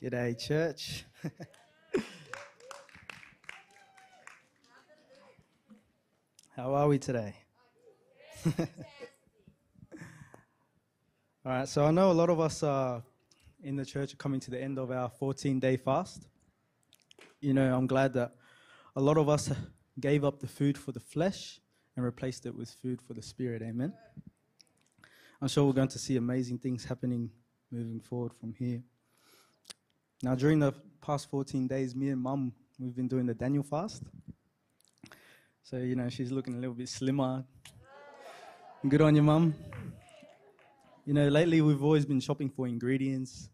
G'day, church. How are we today? All right, so I know a lot of us are in the church are coming to the end of our 14 day fast. You know, I'm glad that a lot of us gave up the food for the flesh and replaced it with food for the spirit. Amen. I'm sure we're going to see amazing things happening moving forward from here. Now, during the past 14 days, me and mum, we've been doing the Daniel fast. So, you know, she's looking a little bit slimmer. Good on you, mum. You know, lately we've always been shopping for ingredients.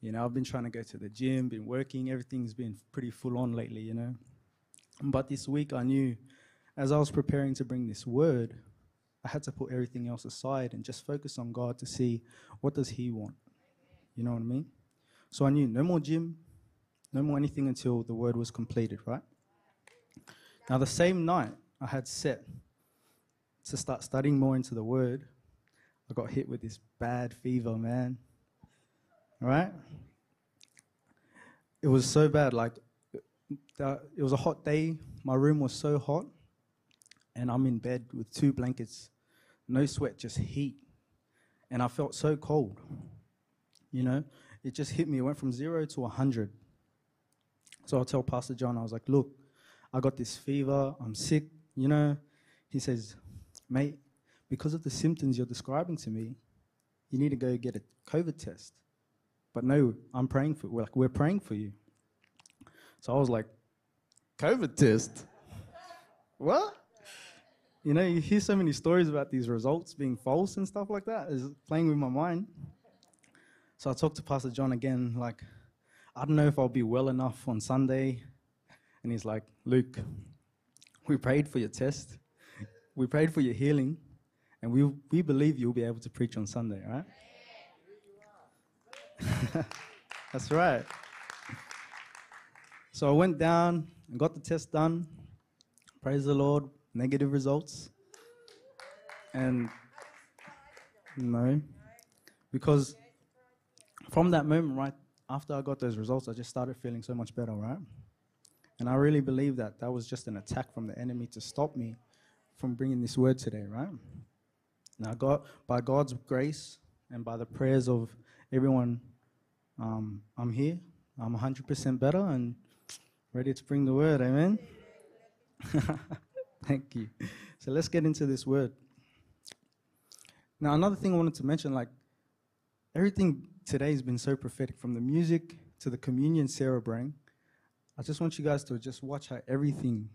You know, I've been trying to go to the gym, been working, everything's been pretty full on lately, you know. But this week I knew as I was preparing to bring this word, I had to put everything else aside and just focus on God to see what does he want. You know what I mean? So I knew no more gym, no more anything until the word was completed, right? Now, the same night I had set to start studying more into the word, I got hit with this bad fever, man. Right? It was so bad. Like, uh, it was a hot day. My room was so hot. And I'm in bed with two blankets. No sweat, just heat. And I felt so cold. You know? it just hit me. It went from zero to 100. So I'll tell Pastor John, I was like, look, I got this fever. I'm sick. You know, he says, mate, because of the symptoms you're describing to me, you need to go get a COVID test. But no, I'm praying for, we're like, we're praying for you. So I was like, COVID test? what? You know, you hear so many stories about these results being false and stuff like that. Is playing with my mind. So I talked to Pastor John again, like, I don't know if I'll be well enough on Sunday. And he's like, Luke, we prayed for your test, we prayed for your healing, and we, we believe you'll be able to preach on Sunday, right? That's right. So I went down and got the test done. Praise the Lord, negative results. And no, because from that moment, right after I got those results, I just started feeling so much better, right? And I really believe that that was just an attack from the enemy to stop me from bringing this word today, right? Now, God, by God's grace and by the prayers of everyone, um, I'm here. I'm 100% better and ready to bring the word. Amen. Thank you. So let's get into this word. Now, another thing I wanted to mention, like everything today has been so prophetic from the music to the communion Sarah bring. I just want you guys to just watch how everything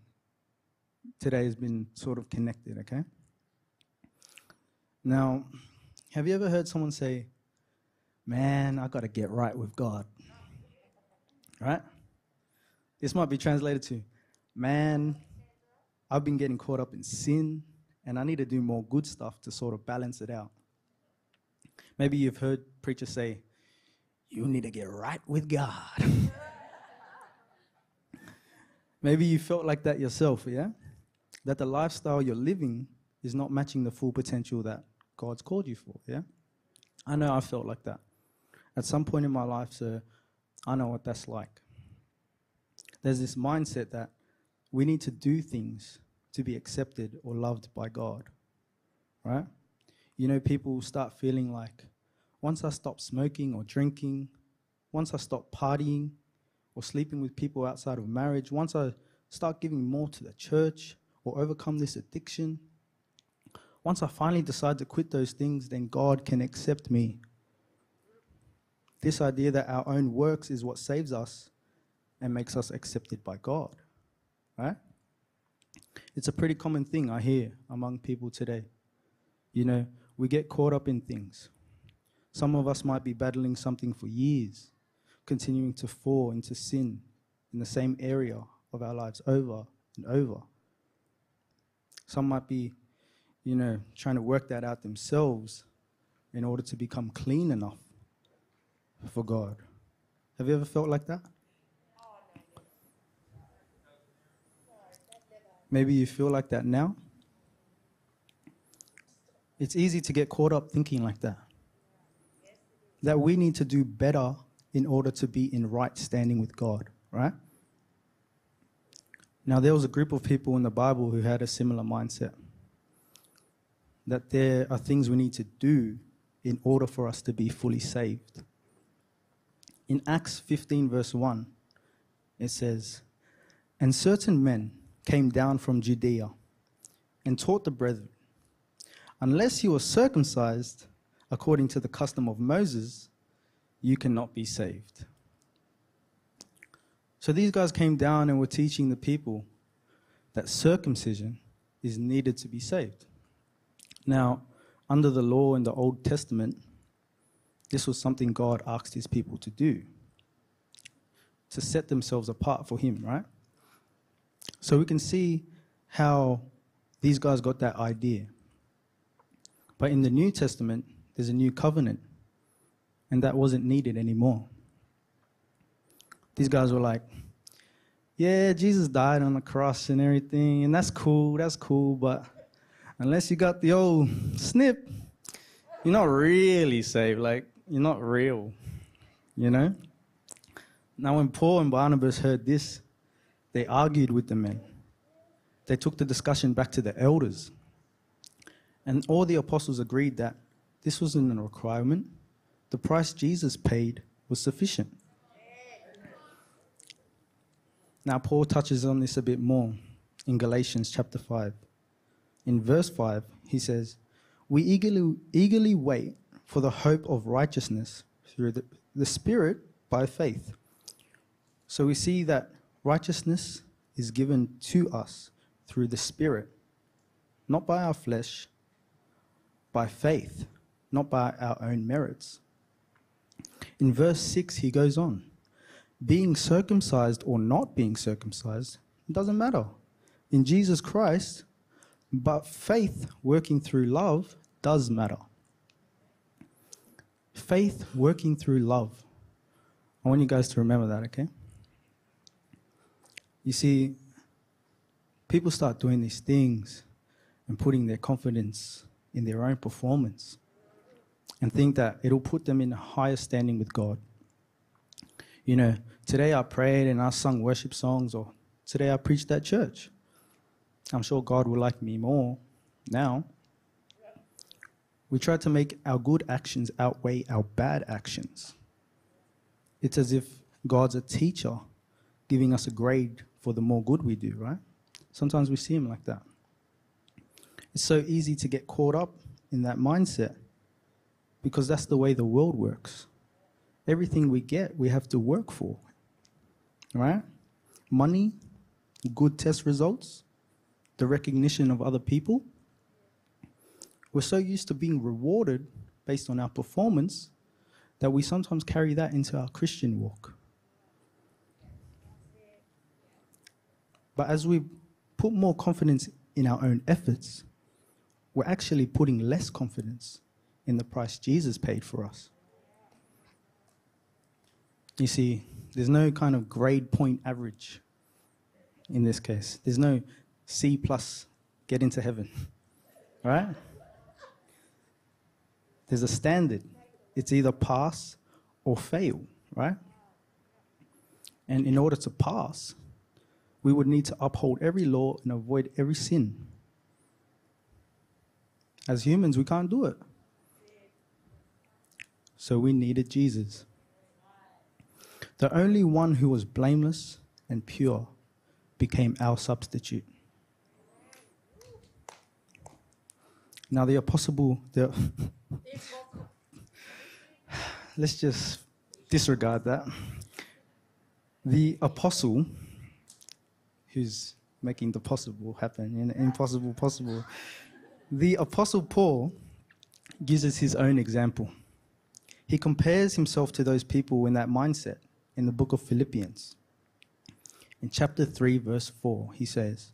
today has been sort of connected, okay? Now, have you ever heard someone say, Man, I got to get right with God? Right? This might be translated to, Man, I've been getting caught up in sin and I need to do more good stuff to sort of balance it out. Maybe you've heard preachers say, You need to get right with God. Maybe you felt like that yourself, yeah? That the lifestyle you're living is not matching the full potential that God's called you for, yeah? I know I felt like that. At some point in my life, so I know what that's like. There's this mindset that we need to do things to be accepted or loved by God, right? You know, people start feeling like once I stop smoking or drinking, once I stop partying or sleeping with people outside of marriage, once I start giving more to the church or overcome this addiction, once I finally decide to quit those things, then God can accept me. This idea that our own works is what saves us and makes us accepted by God, right? It's a pretty common thing I hear among people today. You know, we get caught up in things. Some of us might be battling something for years, continuing to fall into sin in the same area of our lives over and over. Some might be, you know, trying to work that out themselves in order to become clean enough for God. Have you ever felt like that? Maybe you feel like that now. It's easy to get caught up thinking like that. That we need to do better in order to be in right standing with God, right? Now, there was a group of people in the Bible who had a similar mindset that there are things we need to do in order for us to be fully saved. In Acts 15, verse 1, it says, And certain men came down from Judea and taught the brethren, Unless you are circumcised according to the custom of Moses, you cannot be saved. So these guys came down and were teaching the people that circumcision is needed to be saved. Now, under the law in the Old Testament, this was something God asked his people to do to set themselves apart for him, right? So we can see how these guys got that idea. But in the New Testament, there's a new covenant, and that wasn't needed anymore. These guys were like, yeah, Jesus died on the cross and everything, and that's cool, that's cool, but unless you got the old snip, you're not really saved. Like, you're not real, you know? Now, when Paul and Barnabas heard this, they argued with the men. They took the discussion back to the elders. And all the apostles agreed that this wasn't a requirement. The price Jesus paid was sufficient. Now, Paul touches on this a bit more in Galatians chapter 5. In verse 5, he says, We eagerly, eagerly wait for the hope of righteousness through the, the Spirit by faith. So we see that righteousness is given to us through the Spirit, not by our flesh, by faith, not by our own merits. In verse 6, he goes on being circumcised or not being circumcised doesn't matter. In Jesus Christ, but faith working through love does matter. Faith working through love. I want you guys to remember that, okay? You see, people start doing these things and putting their confidence in their own performance and think that it'll put them in a higher standing with God. You know, today I prayed and I sung worship songs, or today I preached at church. I'm sure God will like me more now. We try to make our good actions outweigh our bad actions. It's as if God's a teacher giving us a grade for the more good we do, right? Sometimes we see Him like that. It's so easy to get caught up in that mindset because that's the way the world works. Everything we get, we have to work for, right? Money, good test results, the recognition of other people. We're so used to being rewarded based on our performance that we sometimes carry that into our Christian walk. But as we put more confidence in our own efforts, we're actually putting less confidence in the price Jesus paid for us. You see, there's no kind of grade point average in this case. There's no C plus get into heaven, right? There's a standard. It's either pass or fail, right? And in order to pass, we would need to uphold every law and avoid every sin. As humans, we can't do it. So we needed Jesus. The only one who was blameless and pure became our substitute. Now, the apostle, the let's just disregard that. The apostle, who's making the possible happen and impossible possible, the apostle Paul gives us his own example. He compares himself to those people in that mindset in the book of Philippians. In chapter 3, verse 4, he says,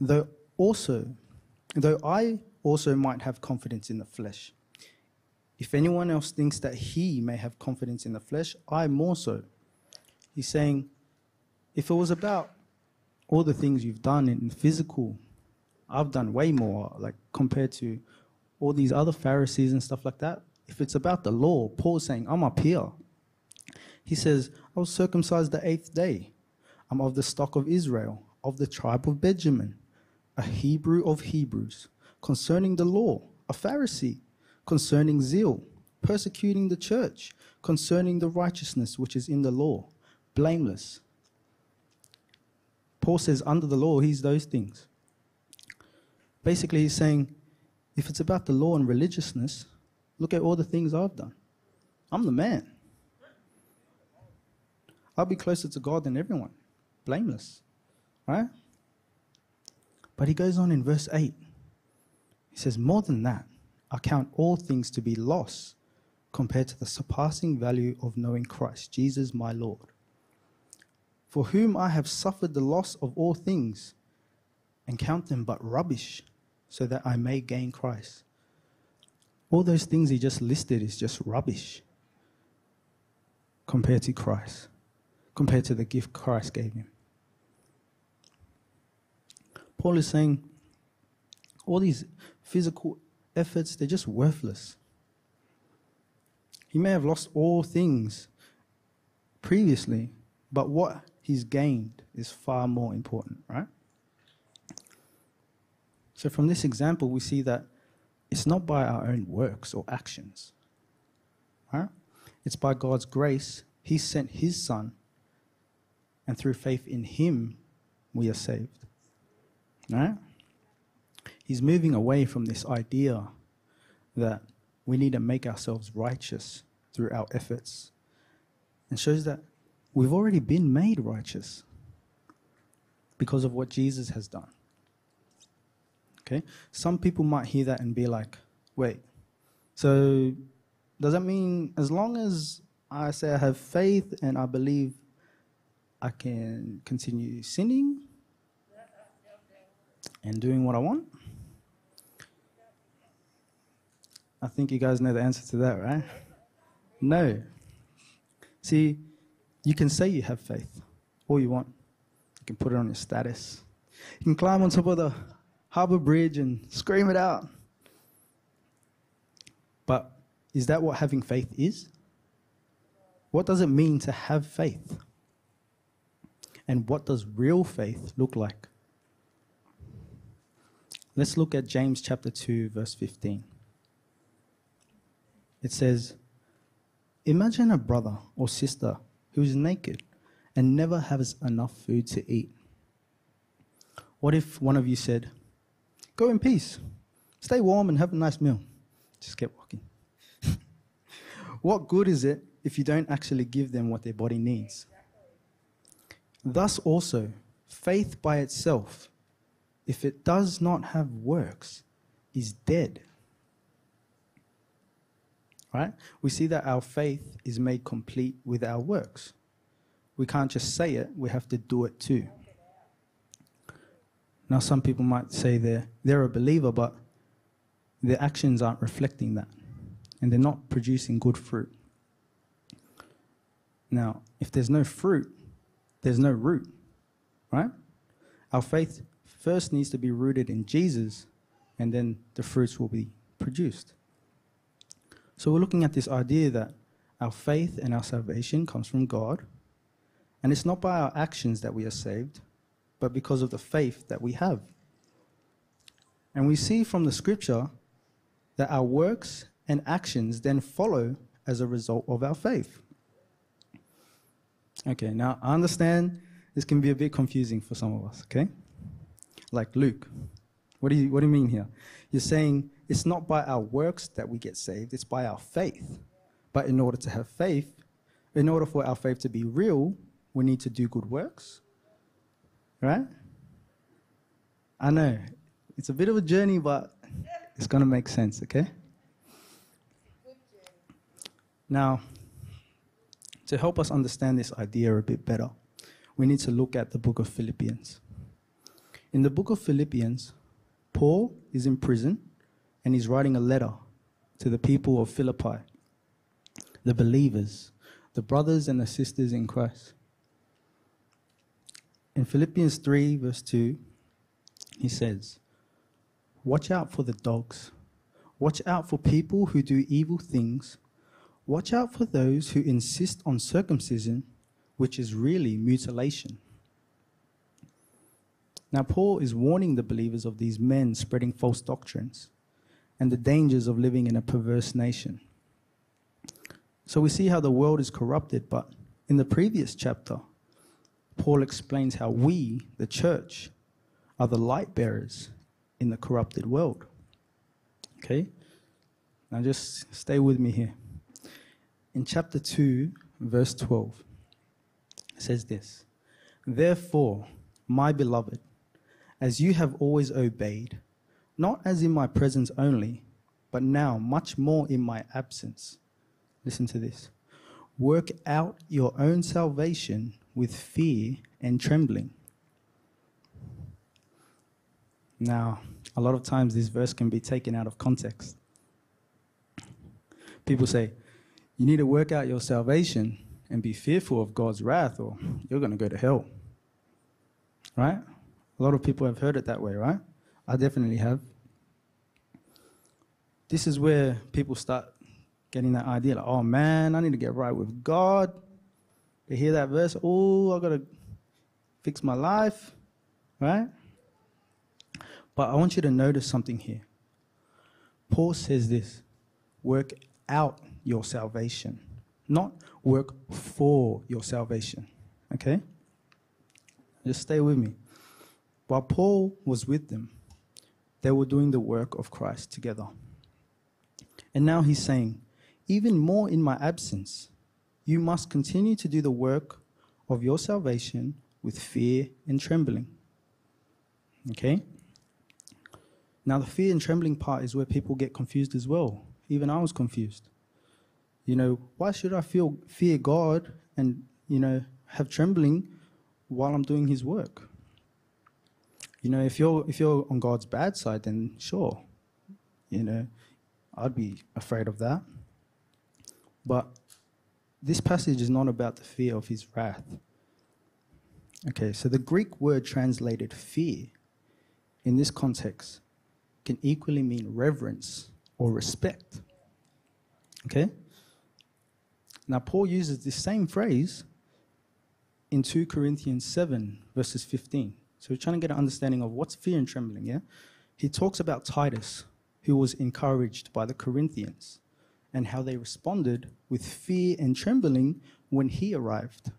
Though also, though I also might have confidence in the flesh, if anyone else thinks that he may have confidence in the flesh, I more so. He's saying, if it was about all the things you've done in physical, I've done way more, like compared to all these other Pharisees and stuff like that, if it's about the law, Paul's saying, I'm up here. He says, I was circumcised the eighth day. I'm of the stock of Israel, of the tribe of Benjamin, a Hebrew of Hebrews, concerning the law, a Pharisee, concerning zeal, persecuting the church, concerning the righteousness which is in the law, blameless. Paul says, under the law, he's those things. Basically, he's saying, if it's about the law and religiousness, look at all the things I've done. I'm the man. I'll be closer to God than everyone. Blameless. Right? But he goes on in verse 8. He says, More than that, I count all things to be loss compared to the surpassing value of knowing Christ, Jesus my Lord, for whom I have suffered the loss of all things and count them but rubbish so that I may gain Christ. All those things he just listed is just rubbish compared to Christ, compared to the gift Christ gave him. Paul is saying all these physical efforts, they're just worthless. He may have lost all things previously, but what he's gained is far more important, right? So, from this example, we see that it's not by our own works or actions, right? It's by God's grace. He sent His Son, and through faith in Him, we are saved, right? He's moving away from this idea that we need to make ourselves righteous through our efforts and shows that we've already been made righteous because of what Jesus has done. Okay? Some people might hear that and be like, wait, so does that mean as long as I say I have faith and I believe I can continue sinning and doing what I want? I think you guys know the answer to that, right? No. See, you can say you have faith all you want. You can put it on your status. You can climb on top of the harbor bridge and scream it out. But is that what having faith is? What does it mean to have faith? And what does real faith look like? Let's look at James chapter 2, verse 15. It says, Imagine a brother or sister who is naked and never has enough food to eat. What if one of you said, Go in peace, stay warm, and have a nice meal? Just keep walking. what good is it if you don't actually give them what their body needs? Thus, also, faith by itself, if it does not have works, is dead right? We see that our faith is made complete with our works. We can't just say it, we have to do it too. Now, some people might say they're, they're a believer, but their actions aren't reflecting that, and they're not producing good fruit. Now, if there's no fruit, there's no root, right? Our faith first needs to be rooted in Jesus, and then the fruits will be produced. So we're looking at this idea that our faith and our salvation comes from God, and it's not by our actions that we are saved, but because of the faith that we have. And we see from the scripture that our works and actions then follow as a result of our faith. Okay, now I understand this can be a bit confusing for some of us, okay? Like Luke. What do you what do you mean here? You're saying it's not by our works that we get saved, it's by our faith. But in order to have faith, in order for our faith to be real, we need to do good works. Right? I know. It's a bit of a journey, but it's going to make sense, okay? Now, to help us understand this idea a bit better, we need to look at the book of Philippians. In the book of Philippians, Paul is in prison and he's writing a letter to the people of Philippi, the believers, the brothers and the sisters in Christ. In Philippians 3, verse 2, he says, Watch out for the dogs, Watch out for people who do evil things. Watch out for those who insist on circumcision, which is really mutilation. Now, Paul is warning the believers of these men spreading false doctrines and the dangers of living in a perverse nation. So we see how the world is corrupted, but in the previous chapter, Paul explains how we, the church, are the light bearers in the corrupted world. Okay? Now just stay with me here. In chapter 2, verse 12, it says this Therefore, my beloved, as you have always obeyed, not as in my presence only, but now much more in my absence. Listen to this. Work out your own salvation with fear and trembling. Now, a lot of times this verse can be taken out of context. People say, you need to work out your salvation and be fearful of God's wrath, or you're going to go to hell. Right? A lot of people have heard it that way, right? I definitely have. This is where people start getting that idea like, oh man, I need to get right with God. They hear that verse, oh, I got to fix my life, right? But I want you to notice something here. Paul says this work out your salvation, not work for your salvation. Okay? Just stay with me. While Paul was with them, they were doing the work of Christ together. And now he's saying, even more in my absence, you must continue to do the work of your salvation with fear and trembling. Okay? Now, the fear and trembling part is where people get confused as well. Even I was confused. You know, why should I feel fear God and, you know, have trembling while I'm doing his work? You know, if you're if you're on God's bad side, then sure. You know, I'd be afraid of that. But this passage is not about the fear of his wrath. Okay, so the Greek word translated fear in this context can equally mean reverence or respect. Okay? Now, Paul uses this same phrase in 2 Corinthians 7, verses 15. So we're trying to get an understanding of what's fear and trembling, yeah? He talks about Titus, who was encouraged by the Corinthians, and how they responded with fear and trembling when he arrived.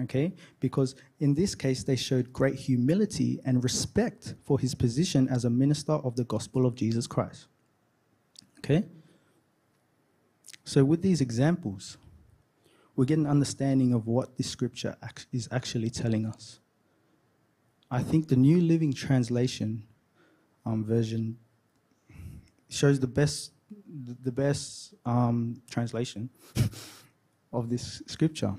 Okay? Because in this case, they showed great humility and respect for his position as a minister of the gospel of Jesus Christ. Okay? So, with these examples, we get an understanding of what this scripture is actually telling us. I think the New Living Translation um, version shows the best, the best um, translation of this scripture.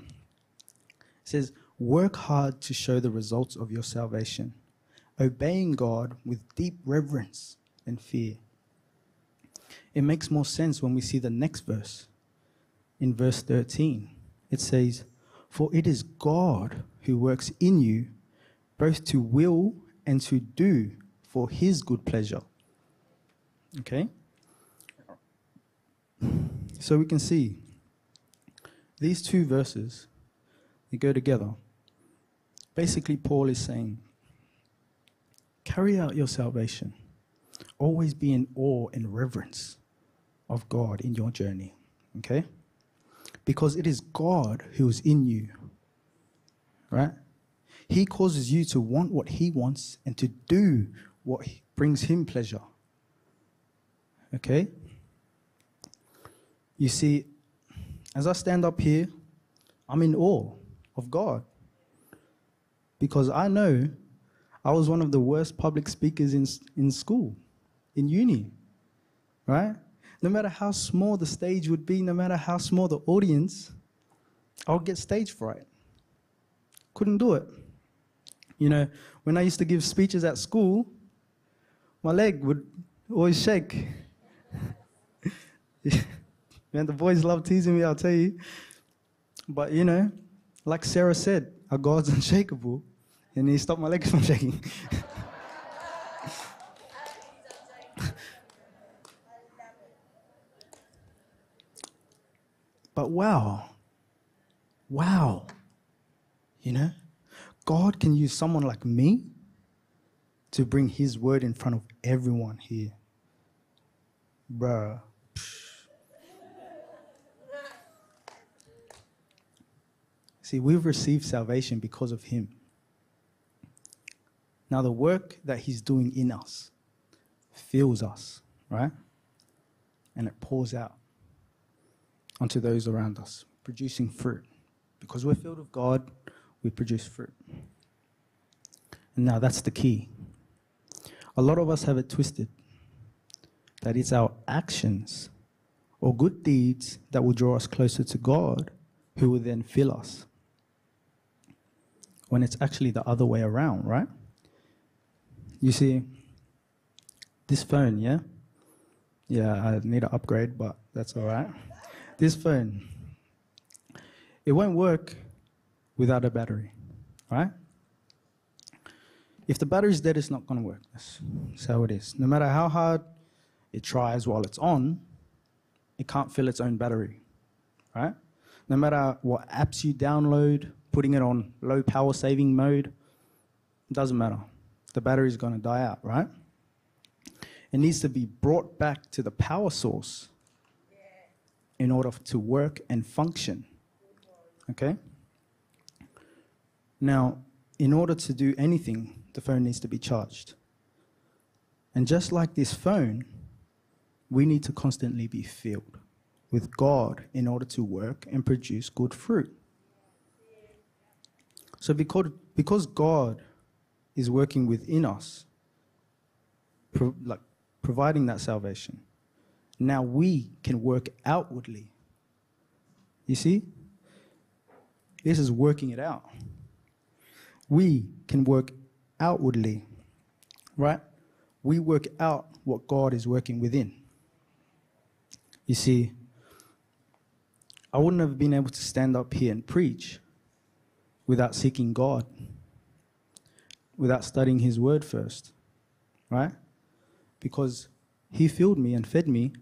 It says, "Work hard to show the results of your salvation, obeying God with deep reverence and fear." It makes more sense when we see the next verse. In verse 13, it says, "For it is God who works in you." Both to will and to do for his good pleasure. Okay? So we can see these two verses, they go together. Basically, Paul is saying, carry out your salvation. Always be in awe and reverence of God in your journey. Okay? Because it is God who is in you. Right? He causes you to want what He wants and to do what brings Him pleasure. Okay? You see, as I stand up here, I'm in awe of God. Because I know I was one of the worst public speakers in, in school, in uni, right? No matter how small the stage would be, no matter how small the audience, I'll get stage fright. Couldn't do it. You know, when I used to give speeches at school, my leg would always shake. Man, the boys love teasing me, I'll tell you. But you know, like Sarah said, our God's unshakable, and He stopped my legs from shaking. but wow, wow, you know, God can use someone like me to bring His word in front of everyone here. Bruh. See, we've received salvation because of Him. Now, the work that He's doing in us fills us, right? And it pours out onto those around us, producing fruit. Because we're filled with God, we produce fruit. And now that's the key. A lot of us have it twisted that it's our actions or good deeds that will draw us closer to God, who will then fill us. When it's actually the other way around, right? You see, this phone, yeah? Yeah, I need to upgrade, but that's all right. This phone, it won't work without a battery, right? If the battery's dead, it's not going to work. That's, that's how it is. No matter how hard it tries while it's on, it can't fill its own battery, right? No matter what apps you download, putting it on low power saving mode, doesn't matter. The battery's going to die out, right? It needs to be brought back to the power source in order to work and function. Okay? Now, in order to do anything, the phone needs to be charged. And just like this phone, we need to constantly be filled with God in order to work and produce good fruit. So, because, because God is working within us, pro, like providing that salvation, now we can work outwardly. You see? This is working it out. We can work outwardly, right? We work out what God is working within. You see, I wouldn't have been able to stand up here and preach without seeking God, without studying His Word first, right? Because He filled me and fed me,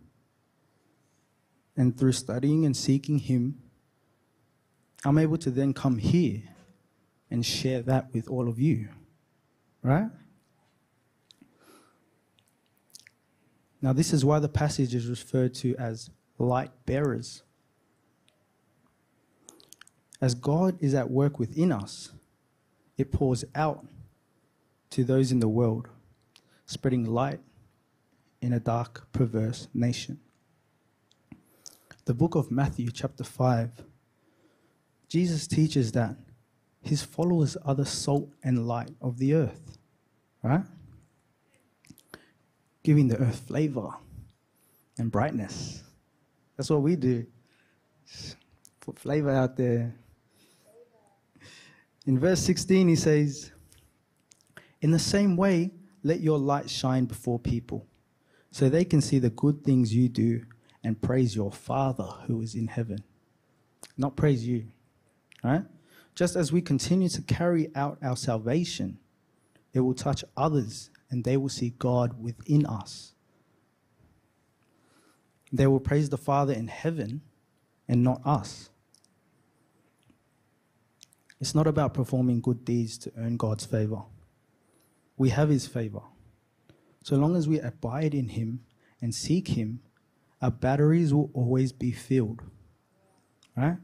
and through studying and seeking Him, I'm able to then come here and share that with all of you, right? Now, this is why the passage is referred to as light bearers. As God is at work within us, it pours out to those in the world, spreading light in a dark, perverse nation. The book of Matthew, chapter 5, Jesus teaches that his followers are the salt and light of the earth, right? Giving the earth flavor and brightness. That's what we do. Put flavor out there. In verse 16, he says, In the same way, let your light shine before people, so they can see the good things you do and praise your Father who is in heaven. Not praise you, right? Just as we continue to carry out our salvation, it will touch others and they will see God within us. They will praise the Father in heaven and not us. It's not about performing good deeds to earn God's favor. We have His favor. So long as we abide in Him and seek Him, our batteries will always be filled. Right?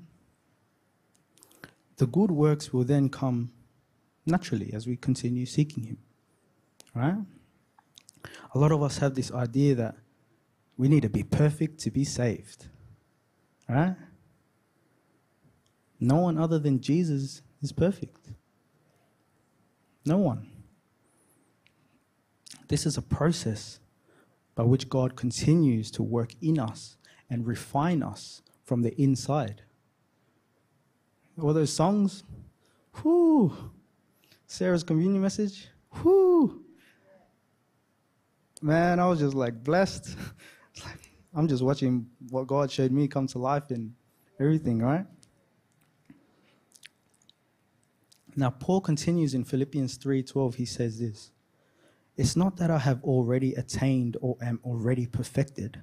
The good works will then come naturally as we continue seeking Him. Right? A lot of us have this idea that we need to be perfect to be saved. Right? No one other than Jesus is perfect. No one. This is a process by which God continues to work in us and refine us from the inside. All those songs, whoo, Sarah's communion message, whoo. Man, I was just like blessed. I'm just watching what God showed me come to life and everything, right? Now Paul continues in Philippians 3:12 he says this It's not that I have already attained or am already perfected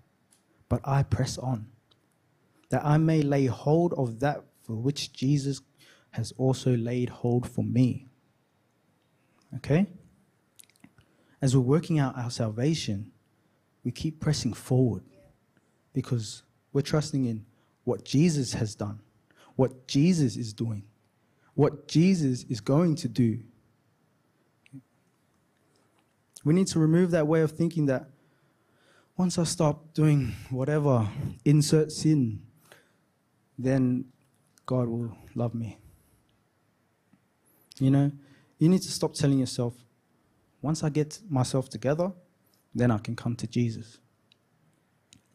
but I press on that I may lay hold of that for which Jesus has also laid hold for me. Okay? As we're working out our salvation, we keep pressing forward because we're trusting in what Jesus has done, what Jesus is doing, what Jesus is going to do. We need to remove that way of thinking that once I stop doing whatever, insert sin, then God will love me. You know, you need to stop telling yourself, once I get myself together, then I can come to Jesus.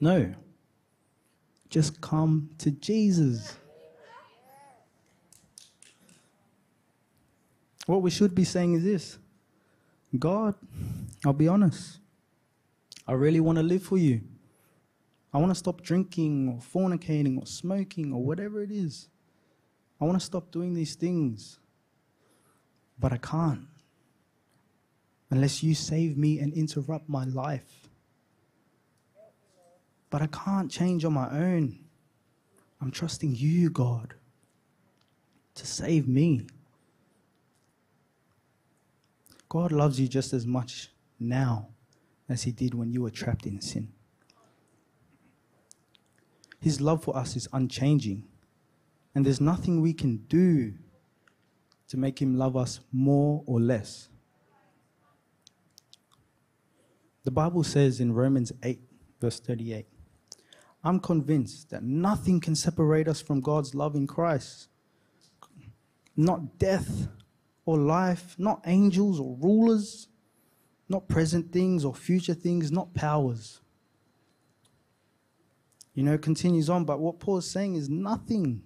No. Just come to Jesus. What we should be saying is this God, I'll be honest. I really want to live for you. I want to stop drinking or fornicating or smoking or whatever it is. I want to stop doing these things. But I can't unless you save me and interrupt my life. But I can't change on my own. I'm trusting you, God, to save me. God loves you just as much now as He did when you were trapped in sin. His love for us is unchanging, and there's nothing we can do to make Him love us more or less. The Bible says in Romans 8, verse 38, I'm convinced that nothing can separate us from God's love in Christ. Not death or life, not angels or rulers, not present things or future things, not powers. You know, continues on, but what Paul's saying is nothing,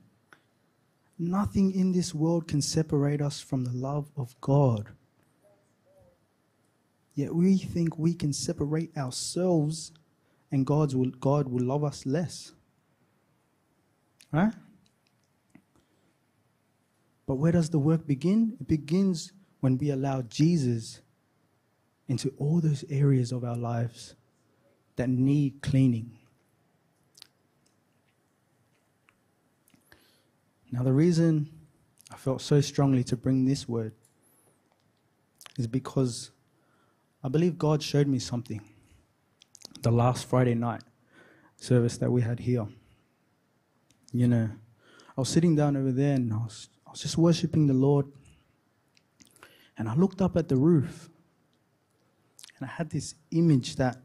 nothing in this world can separate us from the love of God. Yet we think we can separate ourselves and God's will, God will love us less. Right? But where does the work begin? It begins when we allow Jesus into all those areas of our lives that need cleaning. Now, the reason I felt so strongly to bring this word is because I believe God showed me something the last Friday night service that we had here. You know, I was sitting down over there and I was, I was just worshiping the Lord. And I looked up at the roof and I had this image that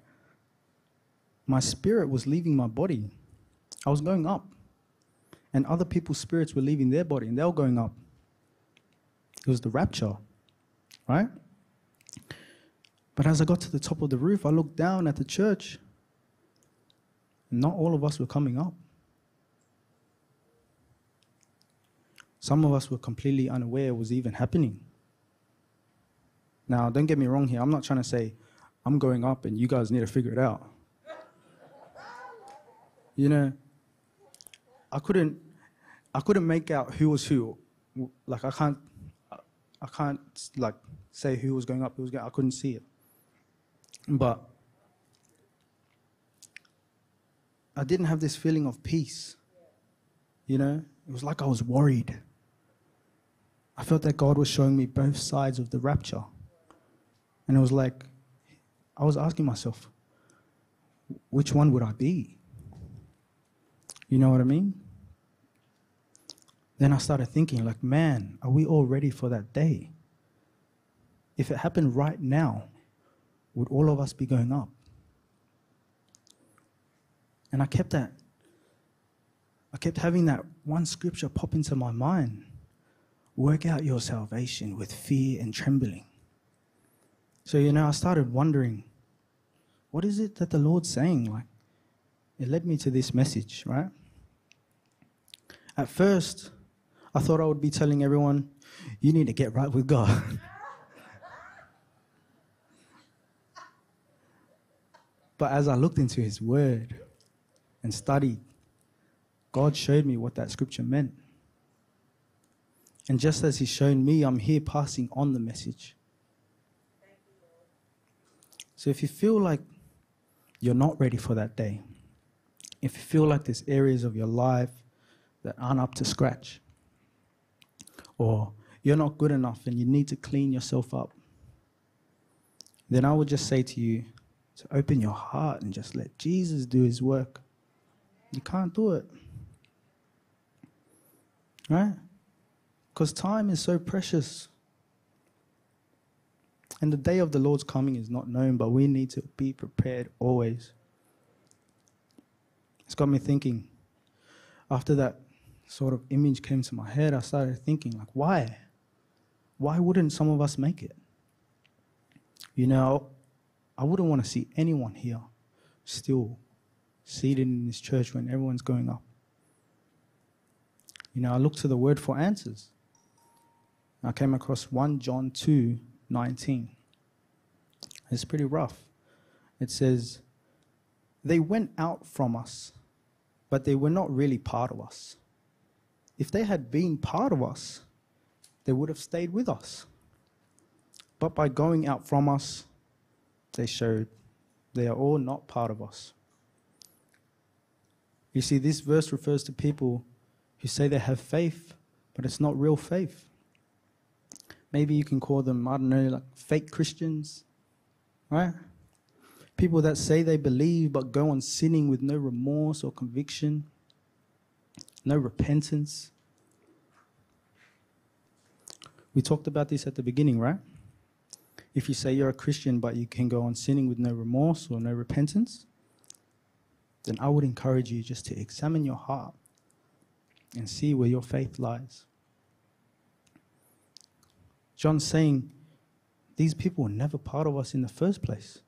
my spirit was leaving my body. I was going up. And other people's spirits were leaving their body and they were going up. It was the rapture, right? But as I got to the top of the roof, I looked down at the church. Not all of us were coming up. Some of us were completely unaware it was even happening. Now, don't get me wrong here. I'm not trying to say I'm going up and you guys need to figure it out. You know, I couldn't, I couldn't make out who was who. Like I can't, I can't like say who was going up, who was going. I couldn't see it. But I didn't have this feeling of peace. You know, it was like I was worried. I felt that God was showing me both sides of the rapture. And it was like, I was asking myself, which one would I be? You know what I mean? Then I started thinking, like, man, are we all ready for that day? If it happened right now, would all of us be going up? And I kept that, I kept having that one scripture pop into my mind. Work out your salvation with fear and trembling. So, you know, I started wondering, what is it that the Lord's saying? Like, it led me to this message, right? At first, I thought I would be telling everyone, you need to get right with God. But as I looked into His Word and studied, God showed me what that scripture meant. And just as He's shown me, I'm here passing on the message. So if you feel like you're not ready for that day, if you feel like there's areas of your life that aren't up to scratch, or you're not good enough and you need to clean yourself up, then I would just say to you to open your heart and just let Jesus do his work. You can't do it. Right? Because time is so precious. And the day of the Lord's coming is not known, but we need to be prepared always. It's got me thinking. After that sort of image came to my head, I started thinking, like, why? Why wouldn't some of us make it? You know, I wouldn't want to see anyone here still seated in this church when everyone's going up. You know, I looked to the word for answers. I came across 1 John 2 19. It's pretty rough. It says, They went out from us, but they were not really part of us. If they had been part of us, they would have stayed with us. But by going out from us, they showed they are all not part of us. You see, this verse refers to people who say they have faith, but it's not real faith. Maybe you can call them, I don't know, like fake Christians, right? People that say they believe but go on sinning with no remorse or conviction, no repentance. We talked about this at the beginning, right? If you say you're a Christian but you can go on sinning with no remorse or no repentance, then I would encourage you just to examine your heart and see where your faith lies. John's saying these people were never part of us in the first place.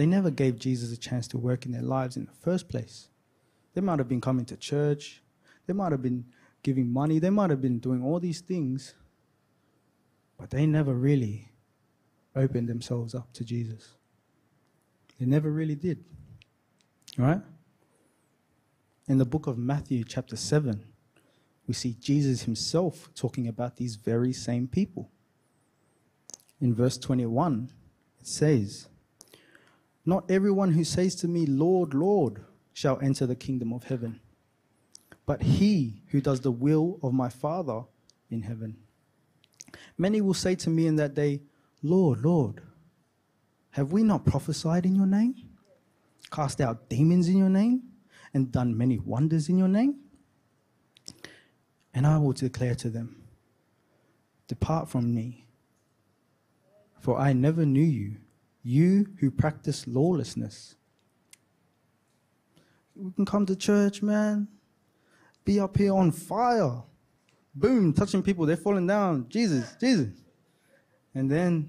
They never gave Jesus a chance to work in their lives in the first place. They might have been coming to church, they might have been giving money, they might have been doing all these things, but they never really opened themselves up to Jesus. They never really did. Right? In the book of Matthew, chapter 7, we see Jesus himself talking about these very same people. In verse 21, it says, Not everyone who says to me, Lord, Lord, shall enter the kingdom of heaven, but he who does the will of my Father in heaven. Many will say to me in that day, Lord, Lord, have we not prophesied in your name, cast out demons in your name, and done many wonders in your name? And I will declare to them, Depart from me, for I never knew you, you who practice lawlessness. We can come to church, man, be up here on fire boom, touching people, they're falling down. Jesus, Jesus. And then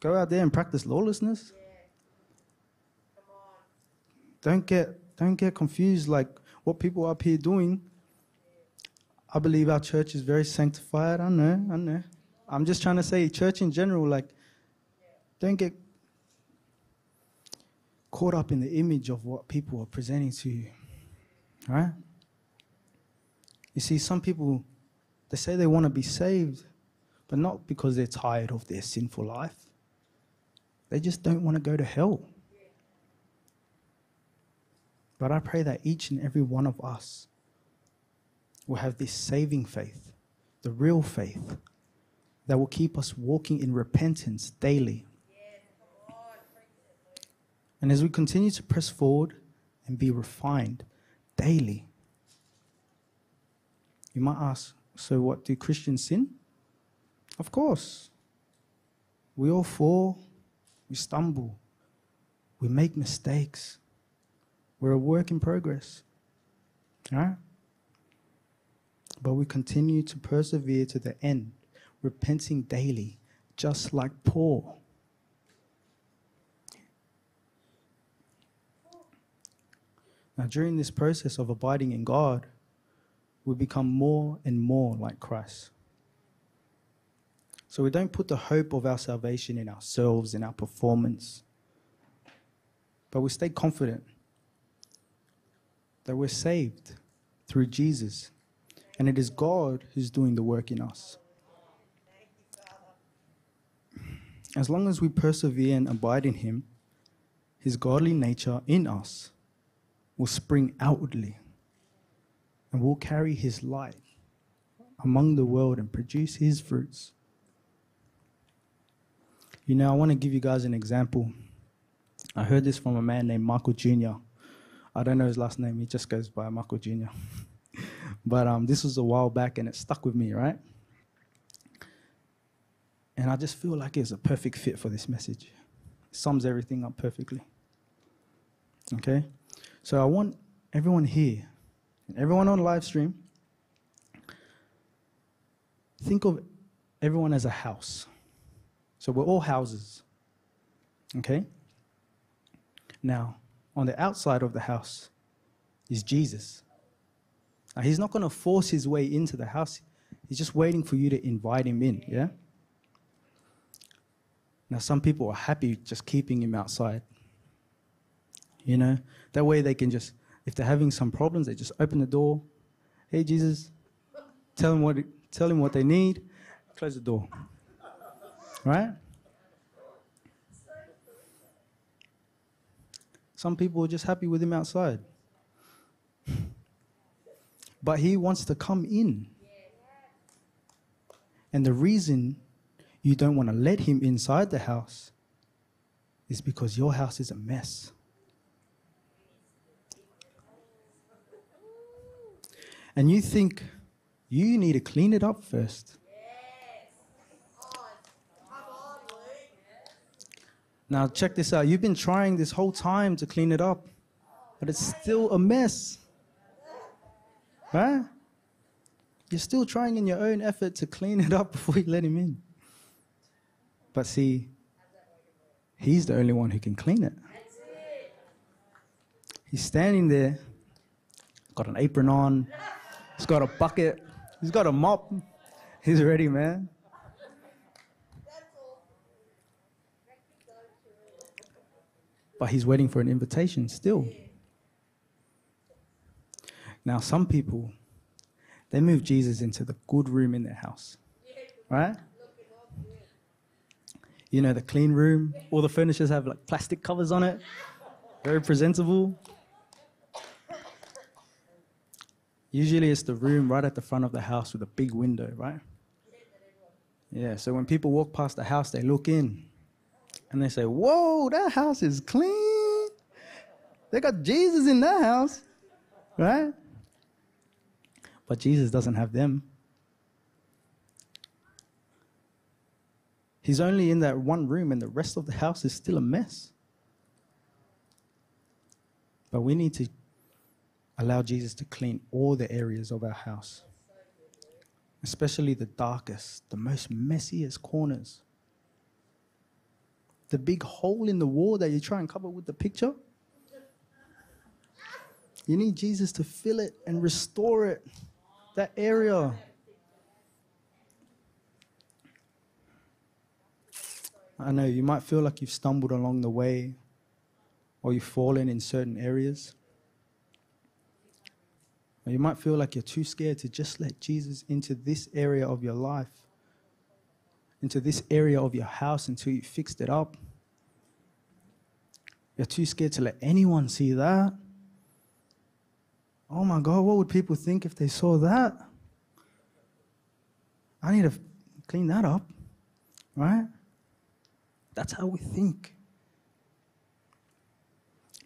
go out there and practice lawlessness. Don't get don't get confused like what people up here doing. I believe our church is very sanctified. I know, I know. I'm just trying to say church in general, like don't get caught up in the image of what people are presenting to you. Right? You see, some people, they say they want to be saved, but not because they're tired of their sinful life. They just don't want to go to hell. But I pray that each and every one of us will have this saving faith, the real faith, that will keep us walking in repentance daily. And as we continue to press forward and be refined daily, you might ask, so what, do Christians sin? Of course. We all fall, we stumble, we make mistakes. We're a work in progress. Right? But we continue to persevere to the end, repenting daily, just like Paul. Now, during this process of abiding in God, we become more and more like Christ. So we don't put the hope of our salvation in ourselves, in our performance, but we stay confident that we're saved through Jesus, and it is God who's doing the work in us. As long as we persevere and abide in Him, his godly nature in us will spring outwardly and will carry his light among the world and produce his fruits. You know, I want to give you guys an example. I heard this from a man named Michael Jr. I don't know his last name, he just goes by Michael Jr. but um, this was a while back and it stuck with me, right? And I just feel like it's a perfect fit for this message. It sums everything up perfectly. Okay? So I want everyone here, everyone on live stream, think of everyone as a house. So we're all houses. Okay? Now, on the outside of the house is Jesus. Now, he's not going to force his way into the house. He's just waiting for you to invite him in, yeah? Now, some people are happy just keeping him outside. You know, that way they can just, if they're having some problems, they just open the door. Hey, Jesus, tell him what, tell him what they need, close the door. Right? Some people are just happy with him outside. But he wants to come in. And the reason you don't want to let him inside the house is because your house is a mess. And you think you need to clean it up first. Now, check this out. You've been trying this whole time to clean it up, but it's still a mess. Right? You're still trying in your own effort to clean it up before you let him in. But see, he's the only one who can clean it. He's standing there, got an apron on, he's got a bucket, he's got a mop. He's ready, man. but he's waiting for an invitation still. Now, some people, they move Jesus into the good room in their house, right? You know, the clean room, all the furnitures have like plastic covers on it, very presentable. Usually it's the room right at the front of the house with a big window, right? Yeah, so when people walk past the house, they look in and they say, Whoa, that house is clean. They got Jesus in that house, right? But Jesus doesn't have them. He's only in that one room, and the rest of the house is still a mess. But we need to allow Jesus to clean all the areas of our house, especially the darkest, the most messiest corners the big hole in the wall that you try and cover with the picture. You need Jesus to fill it and restore it, that area. I know you might feel like you've stumbled along the way or you've fallen in certain areas. You might feel like you're too scared to just let Jesus into this area of your life into this area of your house until you fixed it up. You're too scared to let anyone see that. Oh my God, what would people think if they saw that? I need to clean that up, right? That's how we think.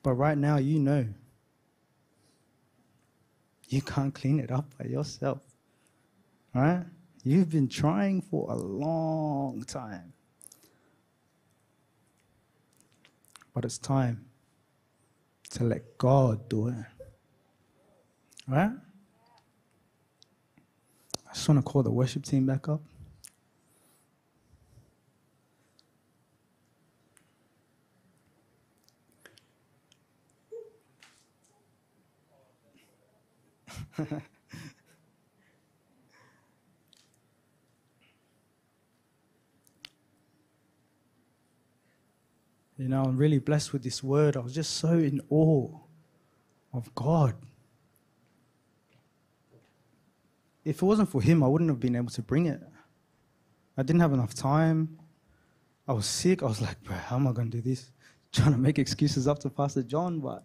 But right now, you know, you can't clean it up by yourself, right? You've been trying for a long time. But it's time to let God do it. Right? I just want to call the worship team back up. You know, I'm really blessed with this word. I was just so in awe of God. If it wasn't for Him, I wouldn't have been able to bring it. I didn't have enough time. I was sick. I was like, bro, how am I going to do this? trying to make excuses up to Pastor John, but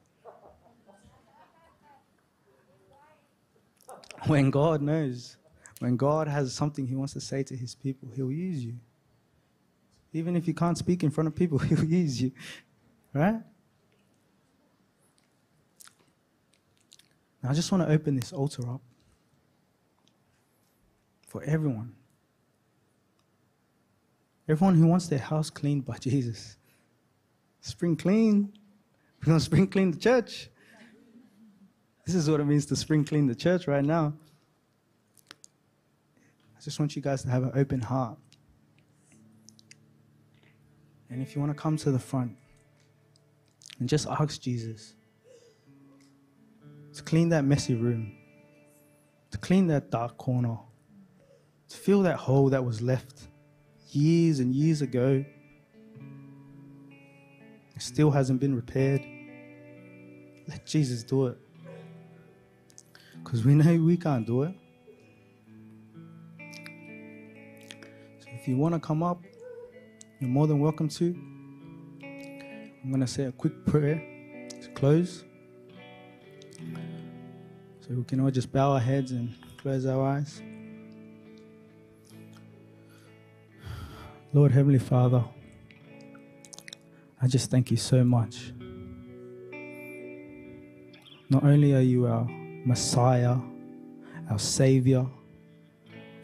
when God knows, when God has something He wants to say to His people, He'll use you. Even if you can't speak in front of people, He'll use you. Right? Now, I just want to open this altar up for everyone. Everyone who wants their house cleaned by Jesus. Spring clean. We're going to spring clean the church. This is what it means to spring clean the church right now. I just want you guys to have an open heart. And if you want to come to the front and just ask Jesus to clean that messy room, to clean that dark corner, to fill that hole that was left years and years ago, it still hasn't been repaired. Let Jesus do it. Because we know we can't do it. So if you want to come up, you're more than welcome to. I'm going to say a quick prayer to close. So we can all just bow our heads and close our eyes. Lord Heavenly Father, I just thank you so much. Not only are you our Messiah, our Savior,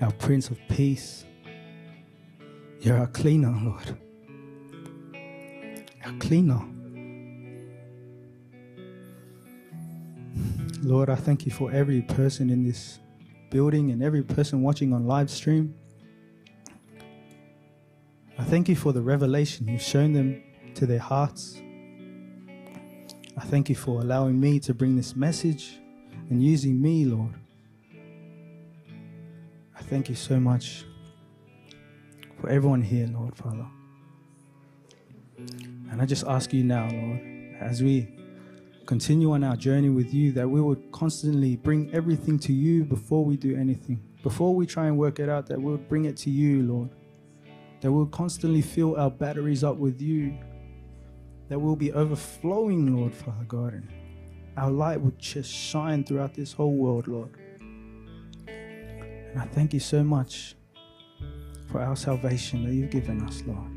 our Prince of Peace, you're our cleaner, Lord. Our cleaner. Lord, I thank you for every person in this building and every person watching on live stream. I thank you for the revelation you've shown them to their hearts. I thank you for allowing me to bring this message and using me, Lord. I thank you so much for everyone here, Lord, Father. And I just ask you now, Lord, as we continue on our journey with you, that we would constantly bring everything to you before we do anything. Before we try and work it out, that we would bring it to you, Lord. That we'll constantly fill our batteries up with you that we'll be overflowing, Lord, Father God. Our light would just shine throughout this whole world, Lord. And I thank you so much for our salvation that you've given us, Lord.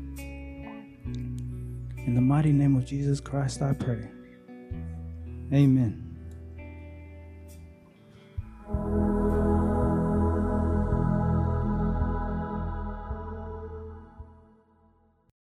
In the mighty name of Jesus Christ, I pray. Amen.